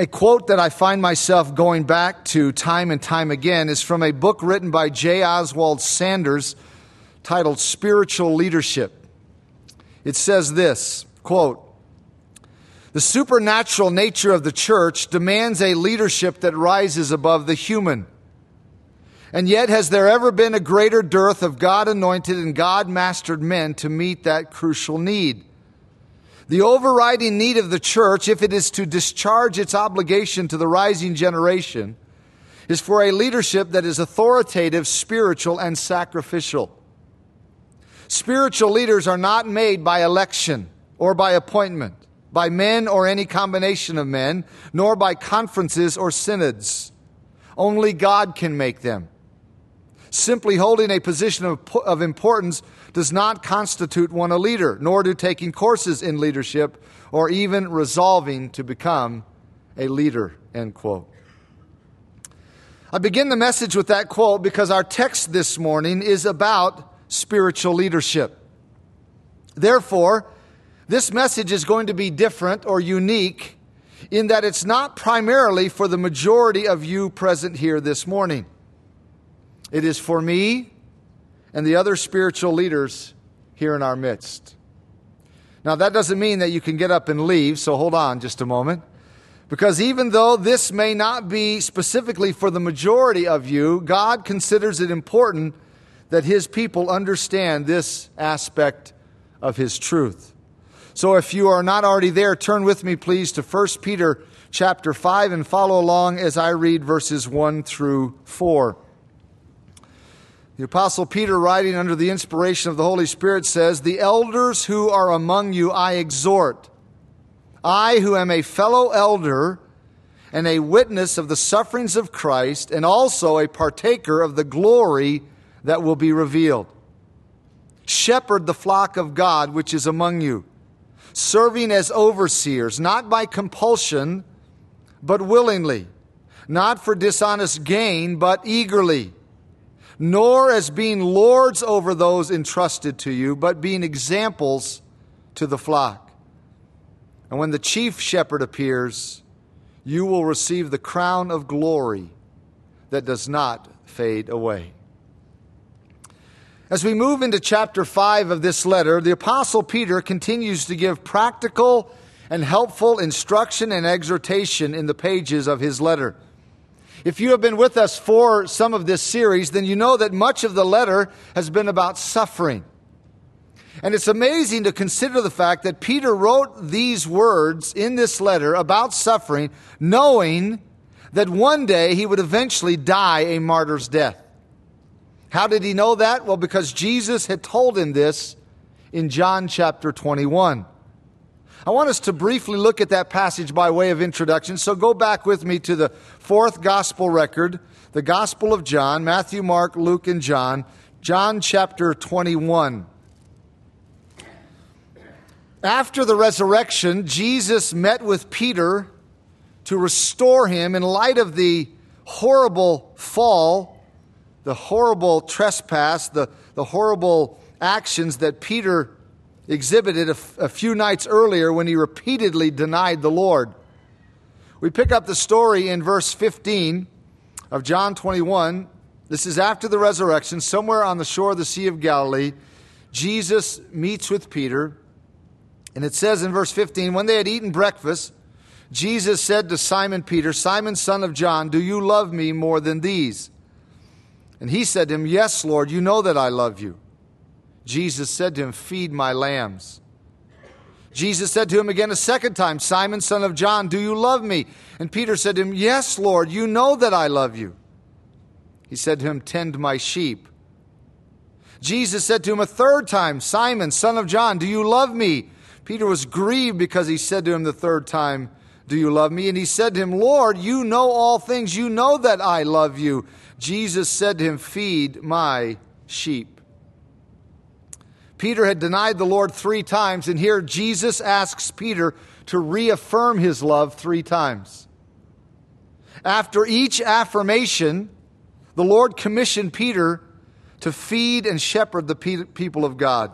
A quote that I find myself going back to time and time again is from a book written by J. Oswald Sanders titled Spiritual Leadership. It says this quote, The supernatural nature of the church demands a leadership that rises above the human. And yet, has there ever been a greater dearth of God anointed and God mastered men to meet that crucial need? The overriding need of the church, if it is to discharge its obligation to the rising generation, is for a leadership that is authoritative, spiritual, and sacrificial. Spiritual leaders are not made by election or by appointment, by men or any combination of men, nor by conferences or synods. Only God can make them. Simply holding a position of, of importance does not constitute one a leader, nor do taking courses in leadership or even resolving to become a leader. End quote. I begin the message with that quote because our text this morning is about spiritual leadership. Therefore, this message is going to be different or unique in that it's not primarily for the majority of you present here this morning. It is for me and the other spiritual leaders here in our midst. Now, that doesn't mean that you can get up and leave, so hold on just a moment. Because even though this may not be specifically for the majority of you, God considers it important that His people understand this aspect of His truth. So if you are not already there, turn with me, please, to 1 Peter chapter 5 and follow along as I read verses 1 through 4. The Apostle Peter, writing under the inspiration of the Holy Spirit, says, The elders who are among you I exhort. I, who am a fellow elder and a witness of the sufferings of Christ, and also a partaker of the glory that will be revealed. Shepherd the flock of God which is among you, serving as overseers, not by compulsion, but willingly, not for dishonest gain, but eagerly nor as being lords over those entrusted to you, but being examples to the flock. And when the chief shepherd appears, you will receive the crown of glory that does not fade away. As we move into chapter 5 of this letter, the Apostle Peter continues to give practical and helpful instruction and exhortation in the pages of his letter. If you have been with us for some of this series, then you know that much of the letter has been about suffering. And it's amazing to consider the fact that Peter wrote these words in this letter about suffering, knowing that one day he would eventually die a martyr's death. How did he know that? Well, because Jesus had told him this in John chapter 21. I want us to briefly look at that passage by way of introduction. So go back with me to the fourth gospel record, the Gospel of John, Matthew, Mark, Luke, and John, John chapter 21. After the resurrection, Jesus met with Peter to restore him in light of the horrible fall, the horrible trespass, the, the horrible actions that Peter exhibited a, a few nights earlier when he repeatedly denied the Lord. We pick up the story in verse 15 of John 21. This is after the resurrection, somewhere on the shore of the Sea of Galilee. Jesus meets with Peter, and it says in verse 15 When they had eaten breakfast, Jesus said to Simon Peter, Simon, son of John, do you love me more than these? And he said to him, Yes, Lord, you know that I love you. Jesus said to him, Feed my lambs. Jesus said to him again a second time, Simon, son of John, do you love me? And Peter said to him, Yes, Lord, you know that I love you. He said to him, Tend my sheep. Jesus said to him a third time, Simon, son of John, do you love me? Peter was grieved because he said to him the third time, Do you love me? And he said to him, Lord, you know all things. You know that I love you. Jesus said to him, Feed my sheep. Peter had denied the Lord three times, and here Jesus asks Peter to reaffirm his love three times. After each affirmation, the Lord commissioned Peter to feed and shepherd the people of God.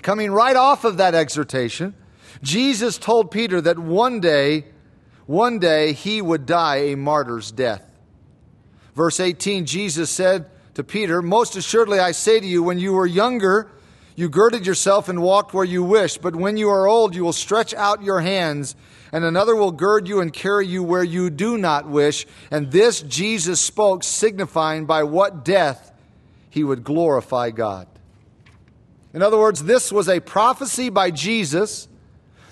Coming right off of that exhortation, Jesus told Peter that one day, one day he would die a martyr's death. Verse 18 Jesus said to Peter, Most assuredly I say to you, when you were younger, you girded yourself and walked where you wished, but when you are old, you will stretch out your hands, and another will gird you and carry you where you do not wish. And this Jesus spoke, signifying by what death he would glorify God. In other words, this was a prophecy by Jesus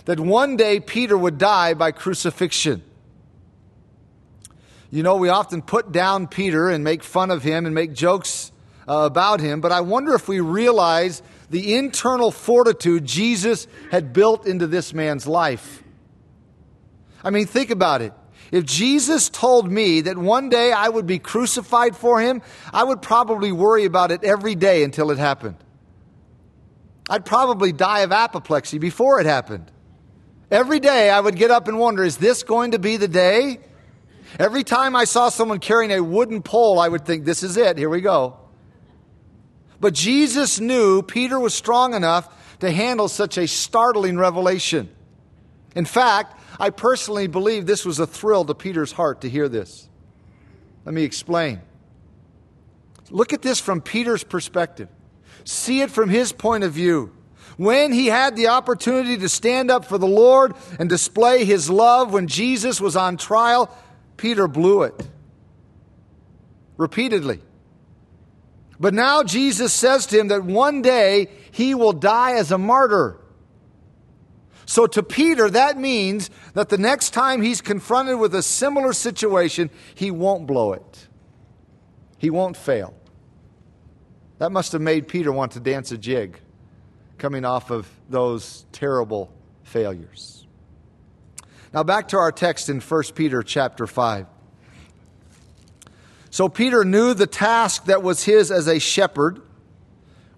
that one day Peter would die by crucifixion. You know, we often put down Peter and make fun of him and make jokes uh, about him, but I wonder if we realize the internal fortitude Jesus had built into this man's life. I mean, think about it. If Jesus told me that one day I would be crucified for him, I would probably worry about it every day until it happened. I'd probably die of apoplexy before it happened. Every day I would get up and wonder, is this going to be the day? Every time I saw someone carrying a wooden pole, I would think, this is it, here we go. But Jesus knew Peter was strong enough to handle such a startling revelation. In fact, I personally believe this was a thrill to Peter's heart to hear this. Let me explain. Look at this from Peter's perspective. See it from his point of view. When he had the opportunity to stand up for the Lord and display his love when Jesus was on trial, Peter blew it repeatedly. But now Jesus says to him that one day he will die as a martyr. So to Peter, that means that the next time he's confronted with a similar situation, he won't blow it. He won't fail. That must have made Peter want to dance a jig coming off of those terrible failures. Now back to our text in 1 Peter chapter 5. So Peter knew the task that was his as a shepherd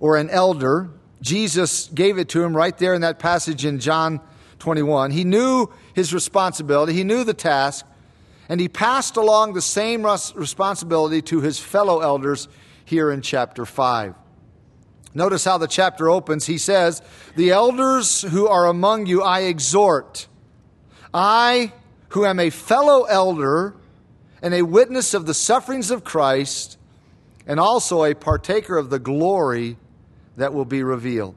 or an elder Jesus gave it to him right there in that passage in John 21. He knew his responsibility, he knew the task, and he passed along the same responsibility to his fellow elders here in chapter 5. Notice how the chapter opens. He says, The elders who are among you I exhort. I, who am a fellow elder and a witness of the sufferings of Christ, and also a partaker of the glory that will be revealed.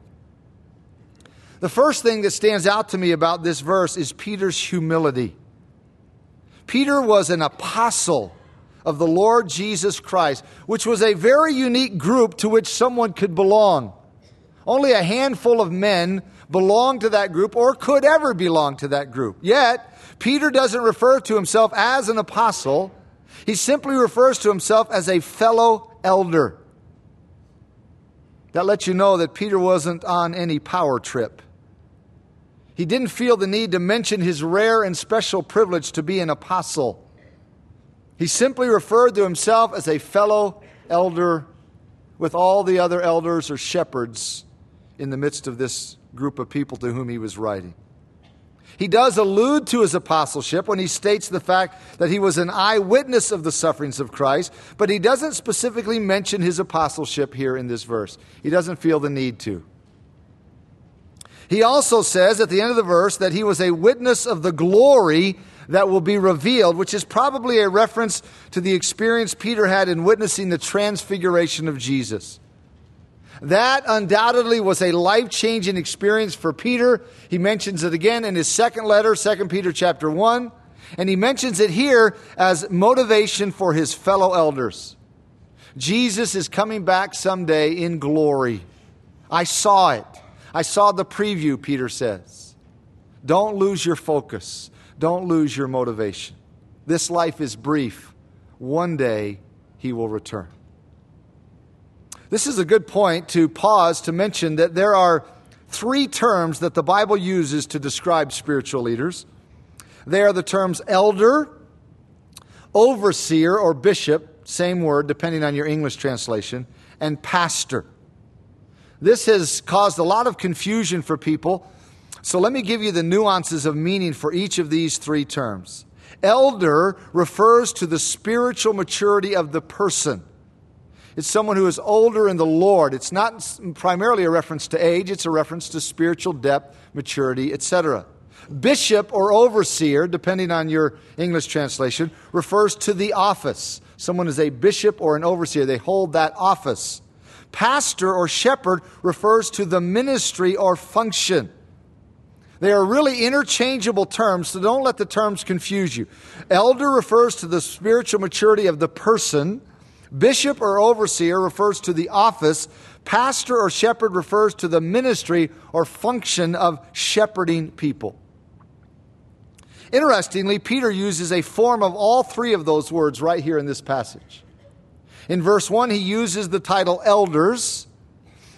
The first thing that stands out to me about this verse is Peter's humility. Peter was an apostle of the Lord Jesus Christ, which was a very unique group to which someone could belong. Only a handful of men belonged to that group or could ever belong to that group. Yet, Peter doesn't refer to himself as an apostle, he simply refers to himself as a fellow elder. That lets you know that Peter wasn't on any power trip. He didn't feel the need to mention his rare and special privilege to be an apostle. He simply referred to himself as a fellow elder with all the other elders or shepherds in the midst of this group of people to whom he was writing. He does allude to his apostleship when he states the fact that he was an eyewitness of the sufferings of Christ, but he doesn't specifically mention his apostleship here in this verse. He doesn't feel the need to. He also says at the end of the verse that he was a witness of the glory that will be revealed, which is probably a reference to the experience Peter had in witnessing the transfiguration of Jesus. That undoubtedly was a life-changing experience for Peter. He mentions it again in his second letter, 2 Peter chapter 1, and he mentions it here as motivation for his fellow elders. Jesus is coming back someday in glory. I saw it. I saw the preview, Peter says. Don't lose your focus. Don't lose your motivation. This life is brief. One day he will return. This is a good point to pause to mention that there are three terms that the Bible uses to describe spiritual leaders. They are the terms elder, overseer or bishop, same word depending on your English translation, and pastor. This has caused a lot of confusion for people. So let me give you the nuances of meaning for each of these three terms. Elder refers to the spiritual maturity of the person. It's someone who is older in the Lord. It's not primarily a reference to age, it's a reference to spiritual depth, maturity, etc. Bishop or overseer, depending on your English translation, refers to the office. Someone is a bishop or an overseer, they hold that office. Pastor or shepherd refers to the ministry or function. They are really interchangeable terms, so don't let the terms confuse you. Elder refers to the spiritual maturity of the person. Bishop or overseer refers to the office. Pastor or shepherd refers to the ministry or function of shepherding people. Interestingly, Peter uses a form of all three of those words right here in this passage. In verse 1, he uses the title elders.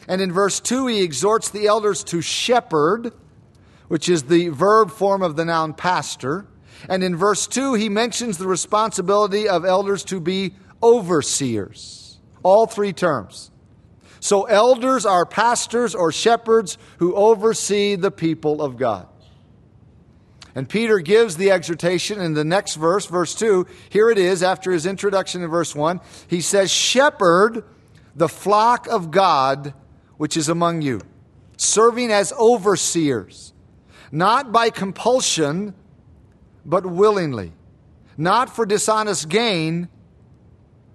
And in verse 2, he exhorts the elders to shepherd, which is the verb form of the noun pastor. And in verse 2, he mentions the responsibility of elders to be overseers. All three terms. So, elders are pastors or shepherds who oversee the people of God. And Peter gives the exhortation in the next verse, verse 2. Here it is after his introduction in verse 1. He says, Shepherd the flock of God which is among you, serving as overseers, not by compulsion, but willingly, not for dishonest gain,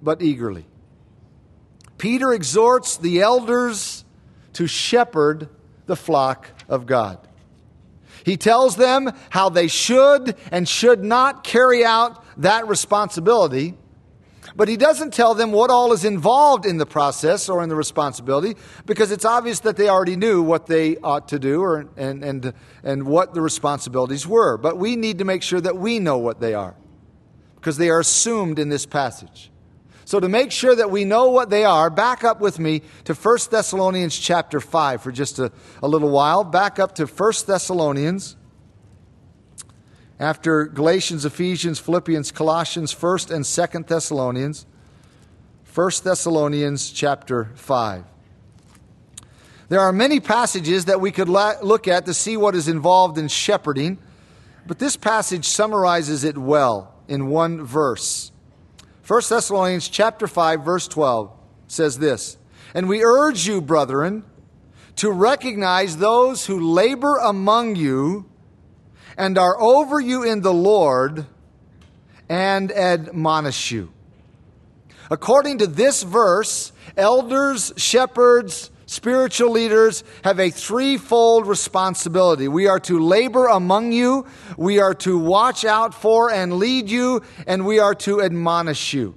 but eagerly. Peter exhorts the elders to shepherd the flock of God. He tells them how they should and should not carry out that responsibility. But he doesn't tell them what all is involved in the process or in the responsibility because it's obvious that they already knew what they ought to do or, and, and, and what the responsibilities were. But we need to make sure that we know what they are because they are assumed in this passage. So to make sure that we know what they are, back up with me to 1 Thessalonians chapter 5 for just a, a little while. Back up to 1 Thessalonians. After Galatians, Ephesians, Philippians, Colossians, 1st and 2nd Thessalonians. 1 Thessalonians chapter 5. There are many passages that we could la- look at to see what is involved in shepherding, but this passage summarizes it well in one verse. 1 Thessalonians chapter 5 verse 12 says this, "And we urge you, brethren, to recognize those who labor among you and are over you in the Lord and admonish you." According to this verse, elders, shepherds, Spiritual leaders have a threefold responsibility. We are to labor among you, we are to watch out for and lead you, and we are to admonish you.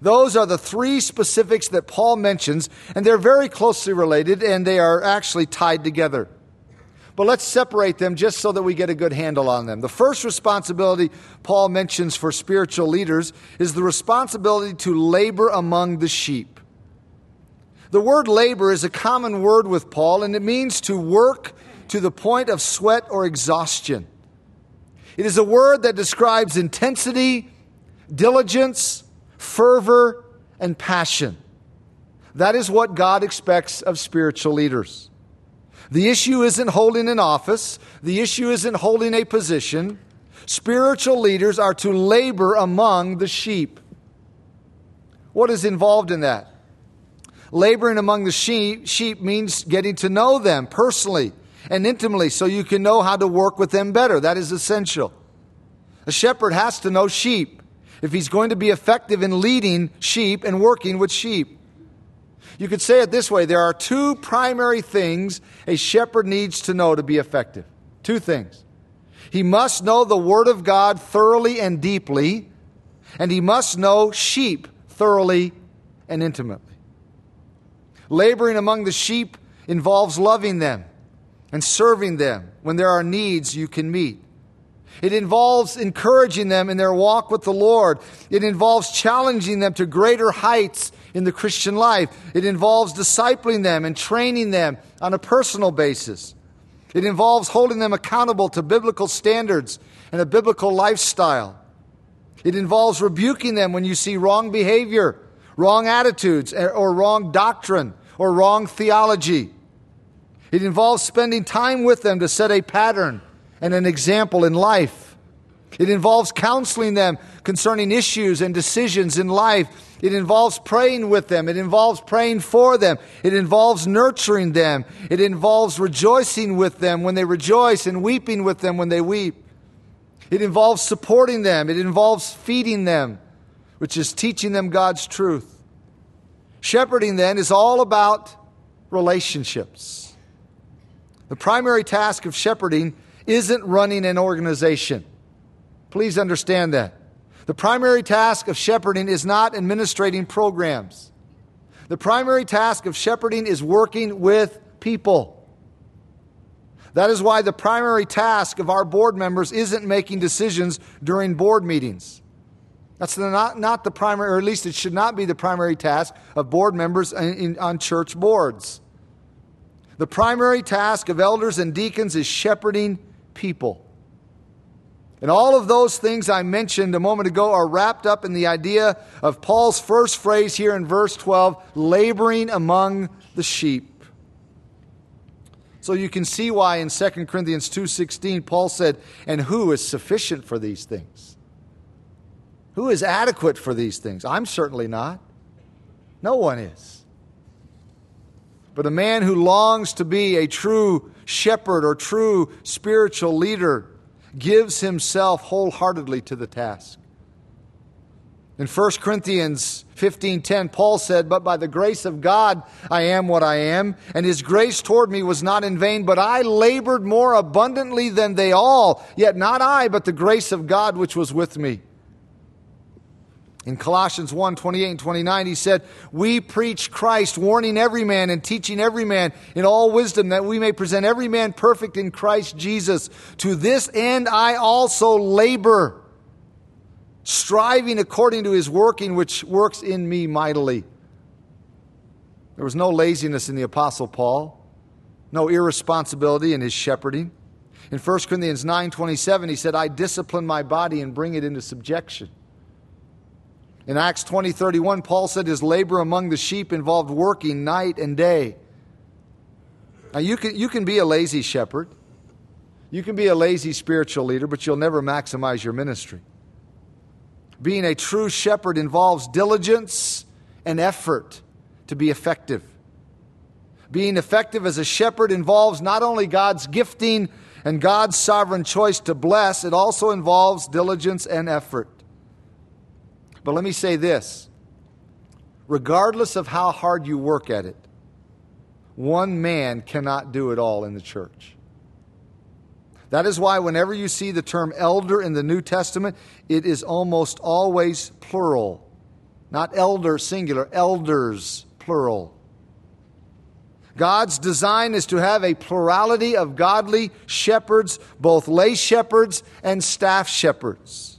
Those are the three specifics that Paul mentions, and they're very closely related and they are actually tied together. But let's separate them just so that we get a good handle on them. The first responsibility Paul mentions for spiritual leaders is the responsibility to labor among the sheep. The word labor is a common word with Paul, and it means to work to the point of sweat or exhaustion. It is a word that describes intensity, diligence, fervor, and passion. That is what God expects of spiritual leaders. The issue isn't holding an office, the issue isn't holding a position. Spiritual leaders are to labor among the sheep. What is involved in that? Laboring among the sheep, sheep means getting to know them personally and intimately so you can know how to work with them better. That is essential. A shepherd has to know sheep if he's going to be effective in leading sheep and working with sheep. You could say it this way there are two primary things a shepherd needs to know to be effective. Two things. He must know the Word of God thoroughly and deeply, and he must know sheep thoroughly and intimately. Laboring among the sheep involves loving them and serving them when there are needs you can meet. It involves encouraging them in their walk with the Lord. It involves challenging them to greater heights in the Christian life. It involves discipling them and training them on a personal basis. It involves holding them accountable to biblical standards and a biblical lifestyle. It involves rebuking them when you see wrong behavior, wrong attitudes, or wrong doctrine or wrong theology. It involves spending time with them to set a pattern and an example in life. It involves counseling them concerning issues and decisions in life. It involves praying with them. It involves praying for them. It involves nurturing them. It involves rejoicing with them when they rejoice and weeping with them when they weep. It involves supporting them. It involves feeding them, which is teaching them God's truth. Shepherding, then, is all about relationships. The primary task of shepherding isn't running an organization. Please understand that. The primary task of shepherding is not administrating programs. The primary task of shepherding is working with people. That is why the primary task of our board members isn't making decisions during board meetings. That's not, not the primary, or at least it should not be the primary task of board members in, in, on church boards. The primary task of elders and deacons is shepherding people. And all of those things I mentioned a moment ago are wrapped up in the idea of Paul's first phrase here in verse 12 laboring among the sheep. So you can see why in 2 Corinthians 2:16 Paul said, "And who is sufficient for these things? Who is adequate for these things? I'm certainly not. No one is. But a man who longs to be a true shepherd or true spiritual leader gives himself wholeheartedly to the task. In 1 Corinthians 15:10 Paul said, "But by the grace of God I am what I am, and his grace toward me was not in vain, but I labored more abundantly than they all, yet not I, but the grace of God which was with me." In Colossians 1 28 and 29, he said, We preach Christ, warning every man and teaching every man in all wisdom, that we may present every man perfect in Christ Jesus. To this end I also labor, striving according to his working, which works in me mightily. There was no laziness in the Apostle Paul, no irresponsibility in his shepherding. In 1 Corinthians 9 27, he said, I discipline my body and bring it into subjection. In Acts 20 31, Paul said his labor among the sheep involved working night and day. Now, you can, you can be a lazy shepherd, you can be a lazy spiritual leader, but you'll never maximize your ministry. Being a true shepherd involves diligence and effort to be effective. Being effective as a shepherd involves not only God's gifting and God's sovereign choice to bless, it also involves diligence and effort. But let me say this regardless of how hard you work at it, one man cannot do it all in the church. That is why, whenever you see the term elder in the New Testament, it is almost always plural. Not elder singular, elders plural. God's design is to have a plurality of godly shepherds, both lay shepherds and staff shepherds.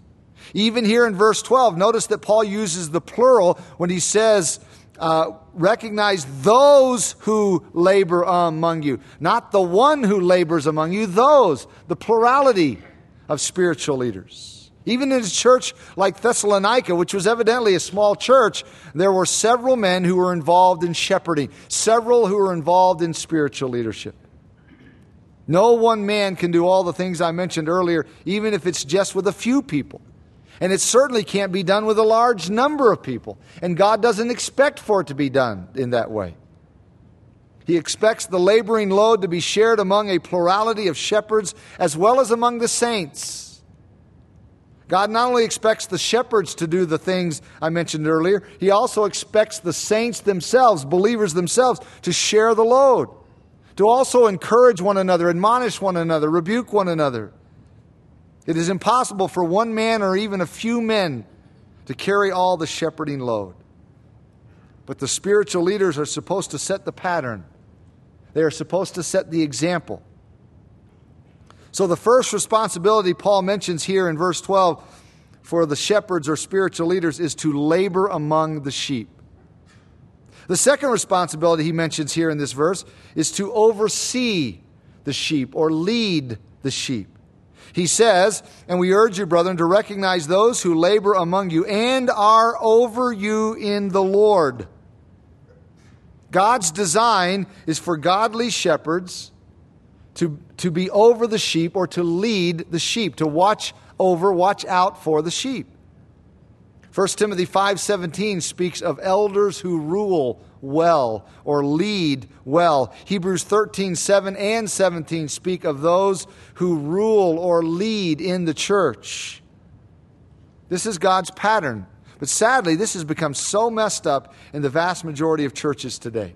Even here in verse 12, notice that Paul uses the plural when he says, uh, recognize those who labor among you. Not the one who labors among you, those, the plurality of spiritual leaders. Even in a church like Thessalonica, which was evidently a small church, there were several men who were involved in shepherding, several who were involved in spiritual leadership. No one man can do all the things I mentioned earlier, even if it's just with a few people. And it certainly can't be done with a large number of people. And God doesn't expect for it to be done in that way. He expects the laboring load to be shared among a plurality of shepherds as well as among the saints. God not only expects the shepherds to do the things I mentioned earlier, He also expects the saints themselves, believers themselves, to share the load, to also encourage one another, admonish one another, rebuke one another. It is impossible for one man or even a few men to carry all the shepherding load. But the spiritual leaders are supposed to set the pattern, they are supposed to set the example. So, the first responsibility Paul mentions here in verse 12 for the shepherds or spiritual leaders is to labor among the sheep. The second responsibility he mentions here in this verse is to oversee the sheep or lead the sheep. He says, And we urge you, brethren, to recognize those who labor among you and are over you in the Lord. God's design is for godly shepherds to, to be over the sheep or to lead the sheep, to watch over, watch out for the sheep. 1 Timothy 5:17 speaks of elders who rule well or lead well. Hebrews 13:7 and 17 speak of those who rule or lead in the church. This is God's pattern. But sadly, this has become so messed up in the vast majority of churches today.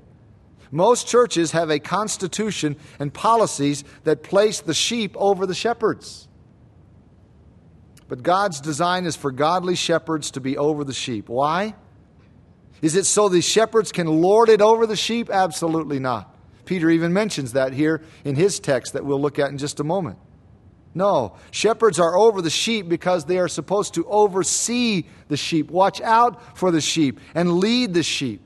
Most churches have a constitution and policies that place the sheep over the shepherds. But God's design is for godly shepherds to be over the sheep. Why? Is it so the shepherds can lord it over the sheep? Absolutely not. Peter even mentions that here in his text that we'll look at in just a moment. No, shepherds are over the sheep because they are supposed to oversee the sheep, watch out for the sheep, and lead the sheep.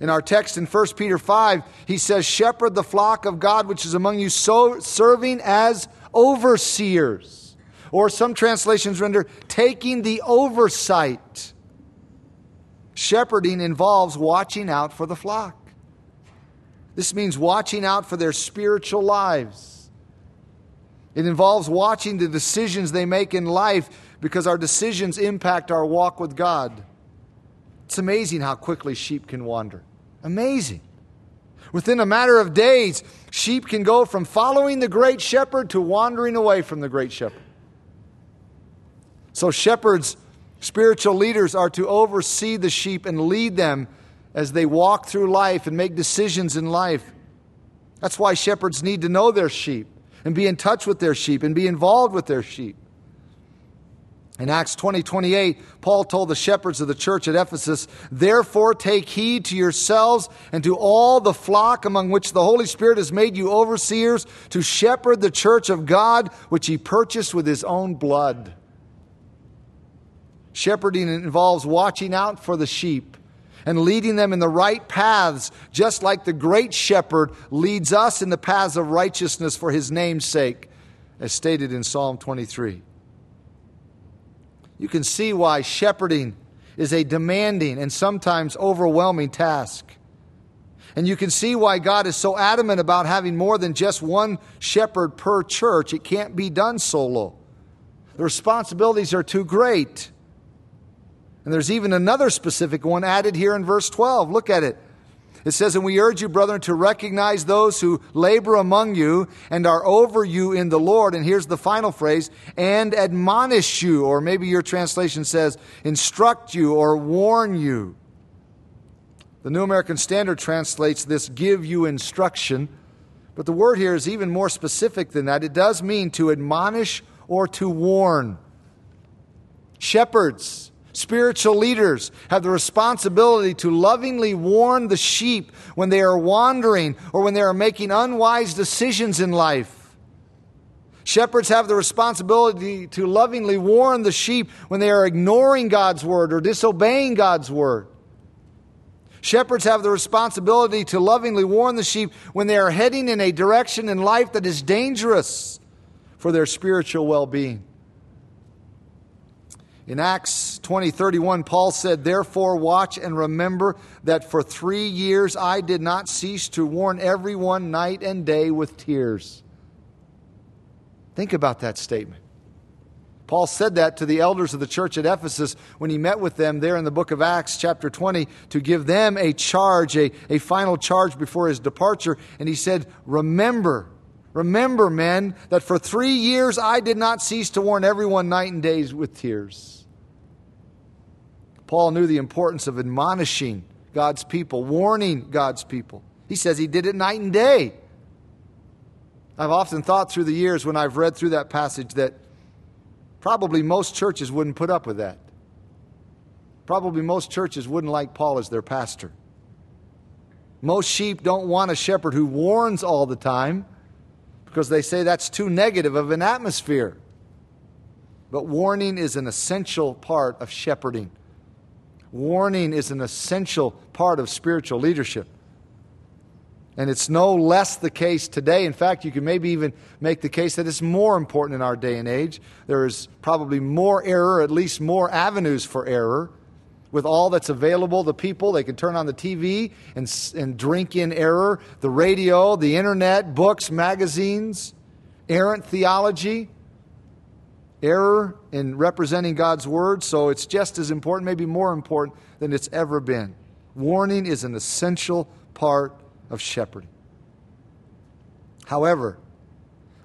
In our text in 1 Peter 5, he says, Shepherd the flock of God which is among you, so serving as overseers. Or some translations render, taking the oversight. Shepherding involves watching out for the flock. This means watching out for their spiritual lives. It involves watching the decisions they make in life because our decisions impact our walk with God. It's amazing how quickly sheep can wander. Amazing. Within a matter of days, sheep can go from following the great shepherd to wandering away from the great shepherd. So, shepherds, spiritual leaders, are to oversee the sheep and lead them as they walk through life and make decisions in life. That's why shepherds need to know their sheep and be in touch with their sheep and be involved with their sheep. In Acts 20 28, Paul told the shepherds of the church at Ephesus, Therefore take heed to yourselves and to all the flock among which the Holy Spirit has made you overseers to shepherd the church of God, which he purchased with his own blood. Shepherding involves watching out for the sheep and leading them in the right paths, just like the great shepherd leads us in the paths of righteousness for his name's sake, as stated in Psalm 23 you can see why shepherding is a demanding and sometimes overwhelming task. And you can see why God is so adamant about having more than just one shepherd per church. It can't be done solo. The responsibilities are too great. And there's even another specific one added here in verse 12. Look at it. It says, And we urge you, brethren, to recognize those who labor among you and are over you in the Lord. And here's the final phrase, and admonish you, or maybe your translation says, instruct you or warn you. The New American Standard translates this, give you instruction. But the word here is even more specific than that. It does mean to admonish or to warn. Shepherds, Spiritual leaders have the responsibility to lovingly warn the sheep when they are wandering or when they are making unwise decisions in life. Shepherds have the responsibility to lovingly warn the sheep when they are ignoring God's word or disobeying God's word. Shepherds have the responsibility to lovingly warn the sheep when they are heading in a direction in life that is dangerous for their spiritual well being. In Acts 20 31, Paul said, Therefore, watch and remember that for three years I did not cease to warn everyone night and day with tears. Think about that statement. Paul said that to the elders of the church at Ephesus when he met with them there in the book of Acts, chapter 20, to give them a charge, a, a final charge before his departure. And he said, Remember Remember, men, that for three years I did not cease to warn everyone night and days with tears. Paul knew the importance of admonishing God's people, warning God's people. He says he did it night and day. I've often thought through the years when I've read through that passage that probably most churches wouldn't put up with that. Probably most churches wouldn't like Paul as their pastor. Most sheep don't want a shepherd who warns all the time because they say that's too negative of an atmosphere. But warning is an essential part of shepherding. Warning is an essential part of spiritual leadership. And it's no less the case today. In fact, you can maybe even make the case that it's more important in our day and age. There is probably more error, at least more avenues for error with all that's available to people. They can turn on the TV and, and drink in error, the radio, the internet, books, magazines, errant theology. error in representing God's word, so it's just as important, maybe more important than it's ever been. Warning is an essential part of shepherding. However,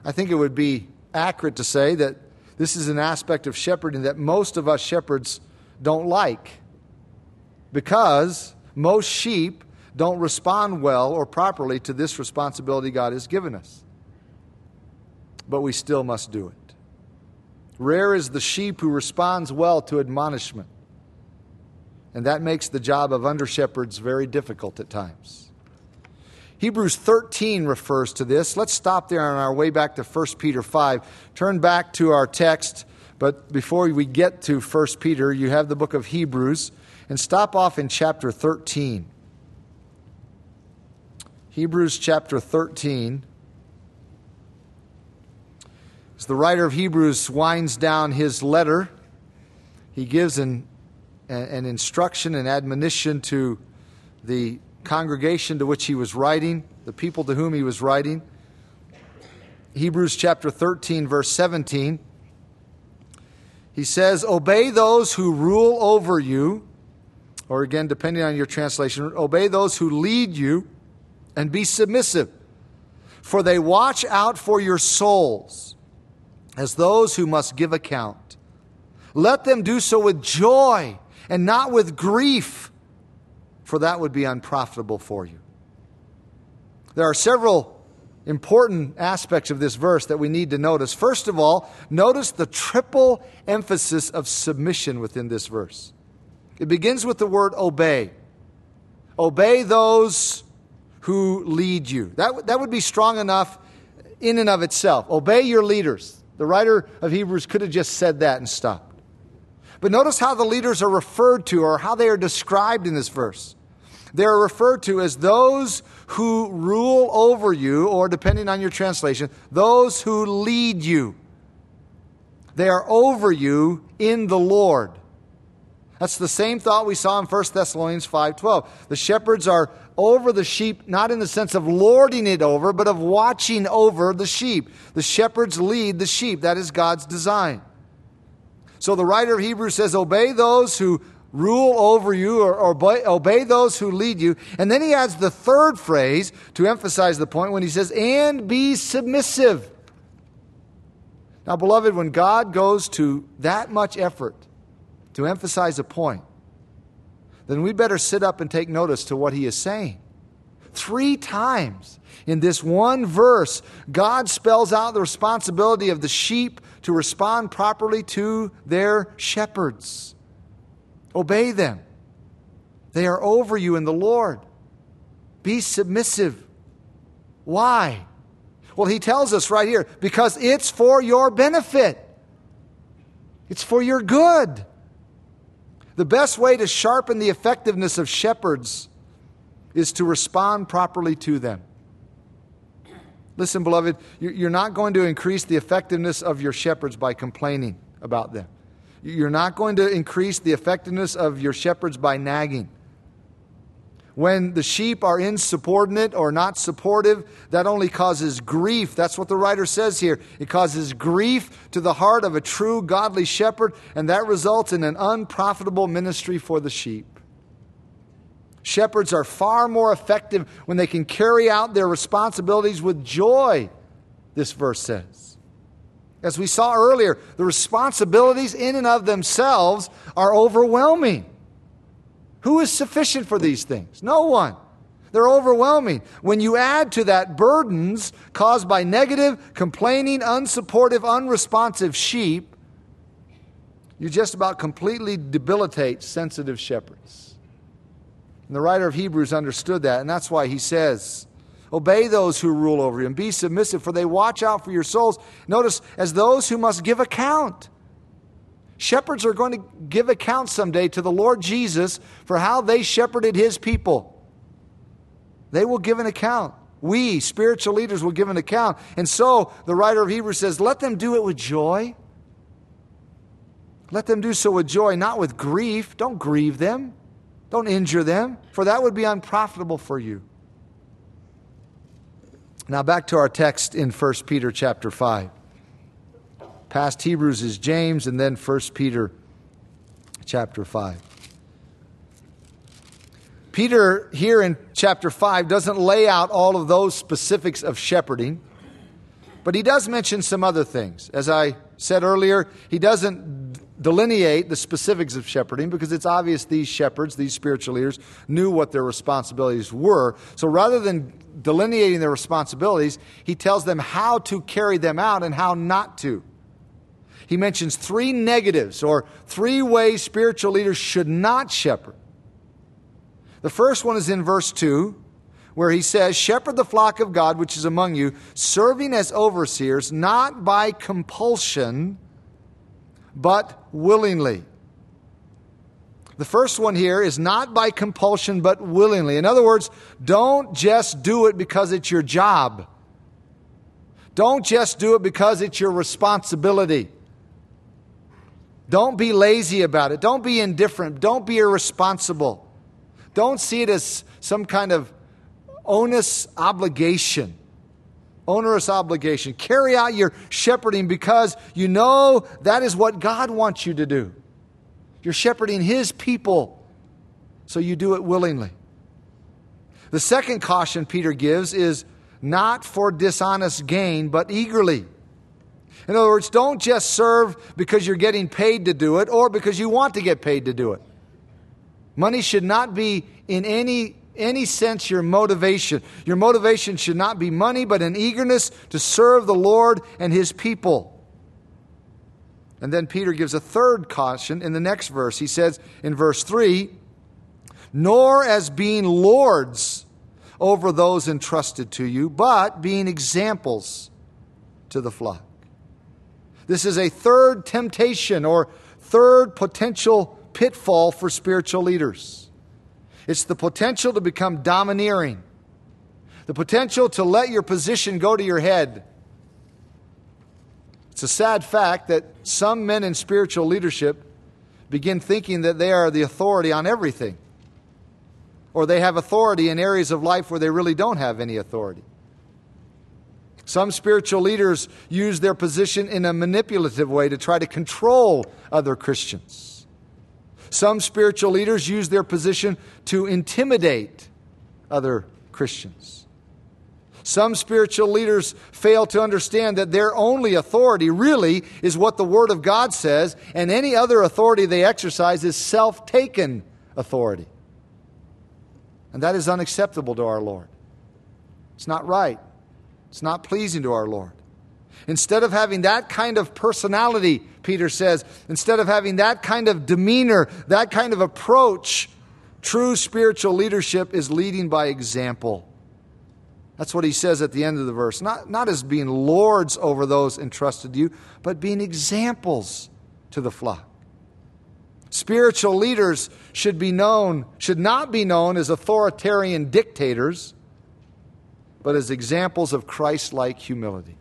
I think it would be accurate to say that this is an aspect of shepherding that most of us shepherds don't like because most sheep don't respond well or properly to this responsibility God has given us. But we still must do it. Rare is the sheep who responds well to admonishment. And that makes the job of under shepherds very difficult at times. Hebrews 13 refers to this. Let's stop there on our way back to 1 Peter 5. Turn back to our text, but before we get to 1 Peter, you have the book of Hebrews, and stop off in chapter 13. Hebrews chapter 13. As the writer of Hebrews winds down his letter, he gives an, an instruction and admonition to the congregation to which he was writing, the people to whom he was writing. Hebrews chapter 13, verse 17. He says, Obey those who rule over you, or again, depending on your translation, obey those who lead you, and be submissive, for they watch out for your souls as those who must give account. Let them do so with joy and not with grief, for that would be unprofitable for you. There are several important aspects of this verse that we need to notice. First of all, notice the triple emphasis of submission within this verse. It begins with the word obey. Obey those who lead you. That, that would be strong enough in and of itself. Obey your leaders. The writer of Hebrews could have just said that and stopped. But notice how the leaders are referred to or how they are described in this verse. They are referred to as those who rule over you, or depending on your translation, those who lead you. They are over you in the Lord. That's the same thought we saw in 1 Thessalonians 5:12. The shepherds are over the sheep, not in the sense of lording it over, but of watching over the sheep. The shepherds lead the sheep. That is God's design. So the writer of Hebrews says, Obey those who rule over you, or, or obey, obey those who lead you. And then he adds the third phrase to emphasize the point when he says, And be submissive. Now, beloved, when God goes to that much effort to emphasize a point, then we better sit up and take notice to what he is saying. Three times in this one verse, God spells out the responsibility of the sheep to respond properly to their shepherds. Obey them. They are over you in the Lord. Be submissive. Why? Well, he tells us right here because it's for your benefit, it's for your good. The best way to sharpen the effectiveness of shepherds is to respond properly to them. Listen, beloved, you're not going to increase the effectiveness of your shepherds by complaining about them. You're not going to increase the effectiveness of your shepherds by nagging. When the sheep are insubordinate or not supportive, that only causes grief. That's what the writer says here. It causes grief to the heart of a true godly shepherd, and that results in an unprofitable ministry for the sheep. Shepherds are far more effective when they can carry out their responsibilities with joy, this verse says. As we saw earlier, the responsibilities in and of themselves are overwhelming. Who is sufficient for these things? No one. They're overwhelming. When you add to that burdens caused by negative, complaining, unsupportive, unresponsive sheep, you just about completely debilitate sensitive shepherds. And the writer of Hebrews understood that, and that's why he says, Obey those who rule over you and be submissive, for they watch out for your souls. Notice, as those who must give account. Shepherds are going to give account someday to the Lord Jesus for how they shepherded his people. They will give an account. We, spiritual leaders, will give an account. And so the writer of Hebrews says, let them do it with joy. Let them do so with joy, not with grief. Don't grieve them. Don't injure them, for that would be unprofitable for you. Now back to our text in 1 Peter chapter 5. Past Hebrews is James, and then 1 Peter chapter 5. Peter, here in chapter 5, doesn't lay out all of those specifics of shepherding, but he does mention some other things. As I said earlier, he doesn't delineate the specifics of shepherding because it's obvious these shepherds, these spiritual leaders, knew what their responsibilities were. So rather than delineating their responsibilities, he tells them how to carry them out and how not to. He mentions three negatives or three ways spiritual leaders should not shepherd. The first one is in verse 2, where he says, Shepherd the flock of God which is among you, serving as overseers, not by compulsion, but willingly. The first one here is not by compulsion, but willingly. In other words, don't just do it because it's your job. Don't just do it because it's your responsibility. Don't be lazy about it. Don't be indifferent. Don't be irresponsible. Don't see it as some kind of onus obligation. Onerous obligation. Carry out your shepherding because you know that is what God wants you to do. You're shepherding His people, so you do it willingly. The second caution Peter gives is not for dishonest gain, but eagerly. In other words, don't just serve because you're getting paid to do it or because you want to get paid to do it. Money should not be in any any sense your motivation. Your motivation should not be money, but an eagerness to serve the Lord and his people. And then Peter gives a third caution in the next verse. He says in verse 3 Nor as being lords over those entrusted to you, but being examples to the flock. This is a third temptation or third potential pitfall for spiritual leaders. It's the potential to become domineering, the potential to let your position go to your head. It's a sad fact that some men in spiritual leadership begin thinking that they are the authority on everything, or they have authority in areas of life where they really don't have any authority. Some spiritual leaders use their position in a manipulative way to try to control other Christians. Some spiritual leaders use their position to intimidate other Christians. Some spiritual leaders fail to understand that their only authority really is what the Word of God says, and any other authority they exercise is self taken authority. And that is unacceptable to our Lord. It's not right, it's not pleasing to our Lord. Instead of having that kind of personality, Peter says, instead of having that kind of demeanor, that kind of approach, true spiritual leadership is leading by example. That's what he says at the end of the verse. Not, not as being lords over those entrusted to you, but being examples to the flock. Spiritual leaders should be known, should not be known as authoritarian dictators, but as examples of Christ like humility.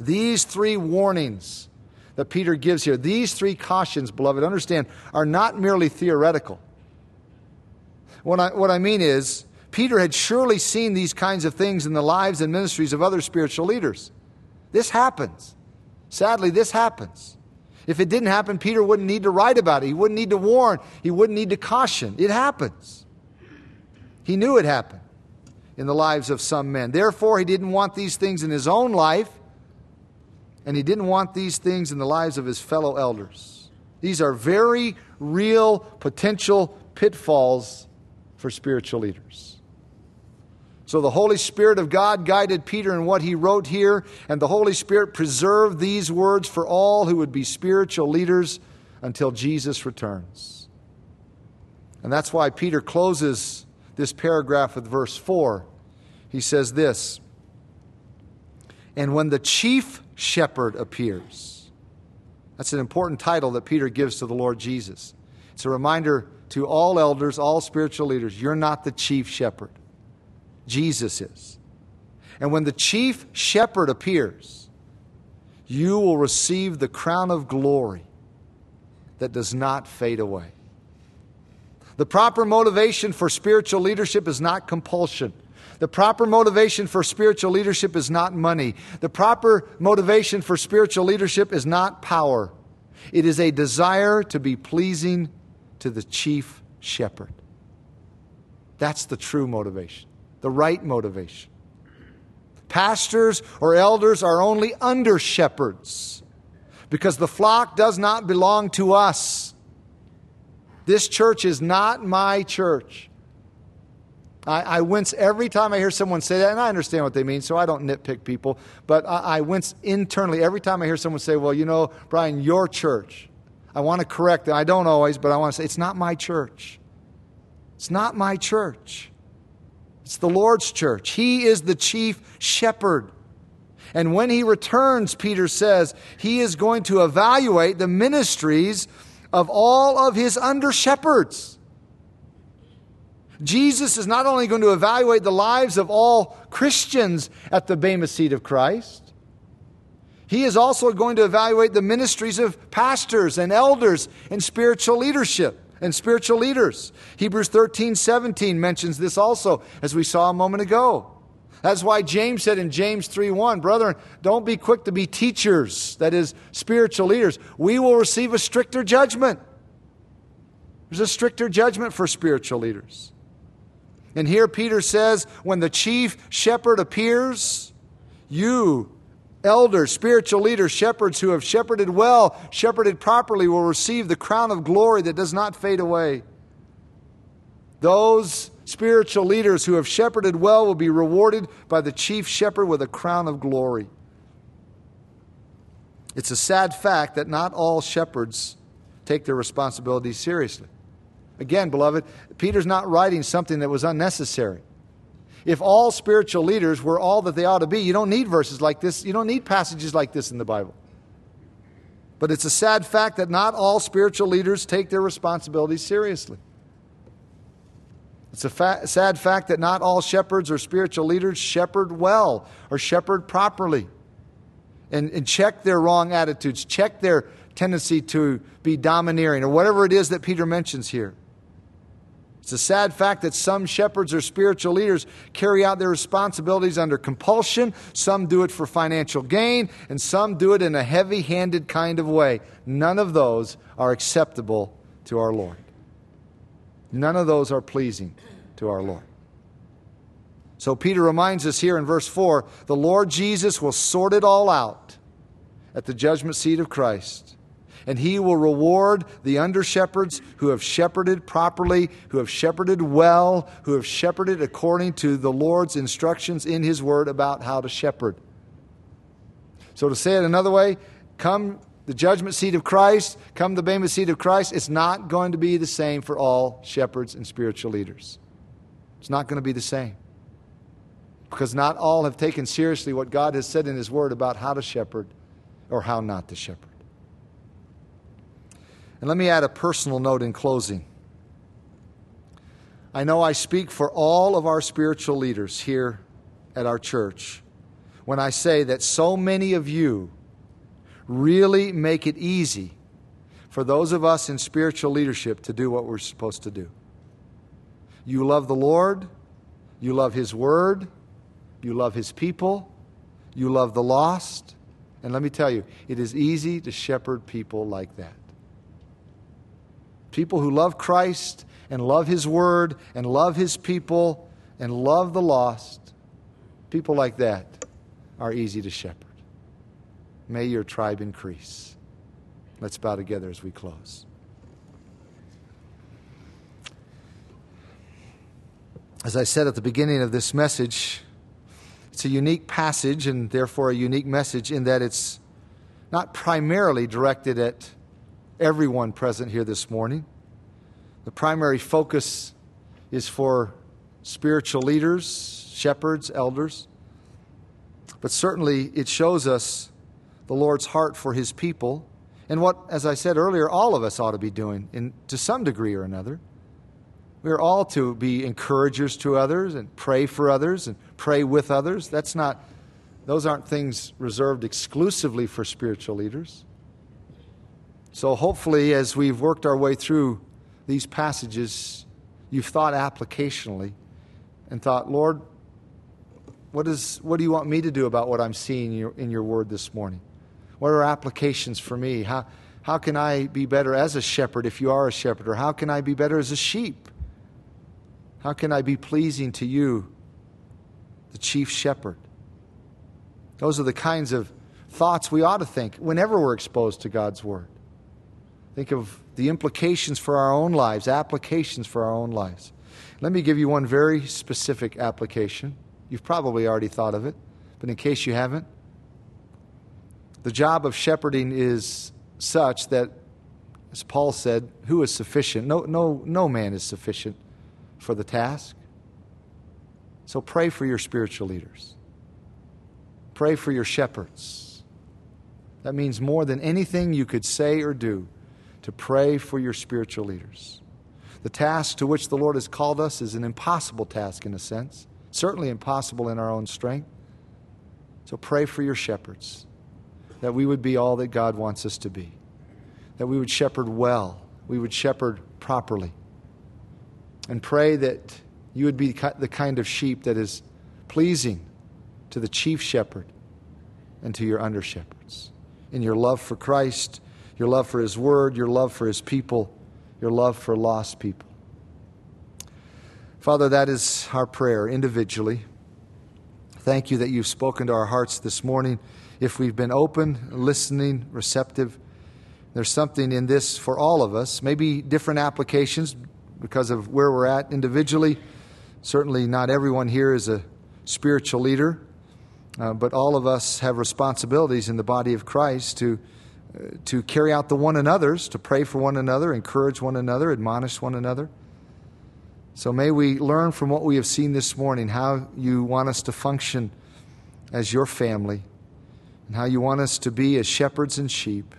These three warnings that Peter gives here, these three cautions, beloved, understand, are not merely theoretical. What I, what I mean is, Peter had surely seen these kinds of things in the lives and ministries of other spiritual leaders. This happens. Sadly, this happens. If it didn't happen, Peter wouldn't need to write about it. He wouldn't need to warn. He wouldn't need to caution. It happens. He knew it happened in the lives of some men. Therefore, he didn't want these things in his own life and he didn't want these things in the lives of his fellow elders. These are very real potential pitfalls for spiritual leaders. So the Holy Spirit of God guided Peter in what he wrote here, and the Holy Spirit preserved these words for all who would be spiritual leaders until Jesus returns. And that's why Peter closes this paragraph with verse 4. He says this And when the chief shepherd appears. That's an important title that Peter gives to the Lord Jesus. It's a reminder to all elders, all spiritual leaders you're not the chief shepherd, Jesus is. And when the chief shepherd appears, you will receive the crown of glory that does not fade away. The proper motivation for spiritual leadership is not compulsion. The proper motivation for spiritual leadership is not money. The proper motivation for spiritual leadership is not power. It is a desire to be pleasing to the chief shepherd. That's the true motivation, the right motivation. Pastors or elders are only under shepherds because the flock does not belong to us. This church is not my church. I, I, wince every time I hear someone say that, and I understand what they mean, so I don't nitpick people, but I, I wince internally every time I hear someone say, Well, you know, Brian, your church. I want to correct them. I don't always, but I want to say, It's not my church. It's not my church. It's the Lord's church. He is the chief shepherd. And when he returns, Peter says, he is going to evaluate the ministries of all of his under shepherds. Jesus is not only going to evaluate the lives of all Christians at the Bema seat of Christ, he is also going to evaluate the ministries of pastors and elders and spiritual leadership and spiritual leaders. Hebrews 13, 17 mentions this also, as we saw a moment ago. That's why James said in James 3 1, Brethren, don't be quick to be teachers, that is, spiritual leaders. We will receive a stricter judgment. There's a stricter judgment for spiritual leaders. And here Peter says, when the chief shepherd appears, you Elders, spiritual leaders, shepherds who have shepherded well, shepherded properly, will receive the crown of glory that does not fade away. Those spiritual leaders who have shepherded well will be rewarded by the chief shepherd with a crown of glory. It's a sad fact that not all shepherds take their responsibilities seriously. Again, beloved, Peter's not writing something that was unnecessary. If all spiritual leaders were all that they ought to be, you don't need verses like this. You don't need passages like this in the Bible. But it's a sad fact that not all spiritual leaders take their responsibilities seriously. It's a fa- sad fact that not all shepherds or spiritual leaders shepherd well or shepherd properly and, and check their wrong attitudes, check their tendency to be domineering, or whatever it is that Peter mentions here. It's a sad fact that some shepherds or spiritual leaders carry out their responsibilities under compulsion. Some do it for financial gain, and some do it in a heavy handed kind of way. None of those are acceptable to our Lord. None of those are pleasing to our Lord. So Peter reminds us here in verse 4 the Lord Jesus will sort it all out at the judgment seat of Christ and he will reward the under shepherds who have shepherded properly, who have shepherded well, who have shepherded according to the Lord's instructions in his word about how to shepherd. So, to say it another way, come the judgment seat of Christ, come the Bema seat of Christ, it's not going to be the same for all shepherds and spiritual leaders. It's not going to be the same. Because not all have taken seriously what God has said in His Word about how to shepherd or how not to shepherd. And let me add a personal note in closing. I know I speak for all of our spiritual leaders here at our church when I say that so many of you really make it easy for those of us in spiritual leadership to do what we're supposed to do. You love the Lord, you love His Word, you love His people, you love the lost, and let me tell you, it is easy to shepherd people like that. People who love Christ and love His Word and love His people and love the lost, people like that are easy to shepherd. May your tribe increase. Let's bow together as we close. As I said at the beginning of this message, it's a unique passage and therefore a unique message in that it's not primarily directed at everyone present here this morning. The primary focus is for spiritual leaders, shepherds, elders. But certainly it shows us the Lord's heart for his people and what, as I said earlier, all of us ought to be doing in, to some degree or another. We are all to be encouragers to others and pray for others and pray with others. That's not, those aren't things reserved exclusively for spiritual leaders. So, hopefully, as we've worked our way through these passages, you've thought applicationally and thought, Lord, What, is, what do you want me to do about what I'm seeing in your, in your word this morning? What are applications for me? How, how can I be better as a shepherd if you are a shepherd? Or how can I be better as a sheep? How can I be pleasing to you, the chief shepherd? Those are the kinds of thoughts we ought to think whenever we're exposed to God's word. Think of the implications for our own lives, applications for our own lives. Let me give you one very specific application. You've probably already thought of it, but in case you haven't, the job of shepherding is such that, as Paul said, who is sufficient? No, no, no man is sufficient for the task. So pray for your spiritual leaders. Pray for your shepherds. That means more than anything you could say or do to pray for your spiritual leaders. The task to which the Lord has called us is an impossible task in a sense, certainly impossible in our own strength. So pray for your shepherds that we would be all that God wants us to be, that we would shepherd well, we would shepherd properly, and pray that you would be the kind of sheep that is pleasing to the chief shepherd and to your under shepherds. In your love for Christ, your love for His Word, your love for His people, your love for lost people. Father, that is our prayer individually. Thank you that you've spoken to our hearts this morning. If we've been open, listening, receptive, there's something in this for all of us, maybe different applications because of where we're at individually. Certainly, not everyone here is a spiritual leader, uh, but all of us have responsibilities in the body of Christ to to carry out the one another's, to pray for one another, encourage one another, admonish one another. So may we learn from what we have seen this morning how you want us to function as your family and how you want us to be as shepherds and sheep.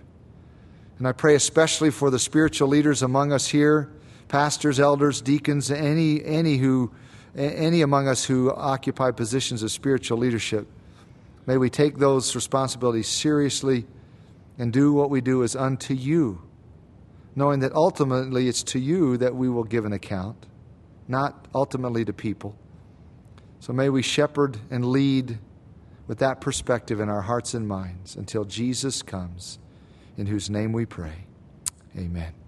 And I pray especially for the spiritual leaders among us here, pastors, elders, deacons, any, any, who, any among us who occupy positions of spiritual leadership. May we take those responsibilities seriously and do what we do as unto you, knowing that ultimately it's to you that we will give an account, not ultimately to people. So may we shepherd and lead with that perspective in our hearts and minds until Jesus comes, in whose name we pray. Amen.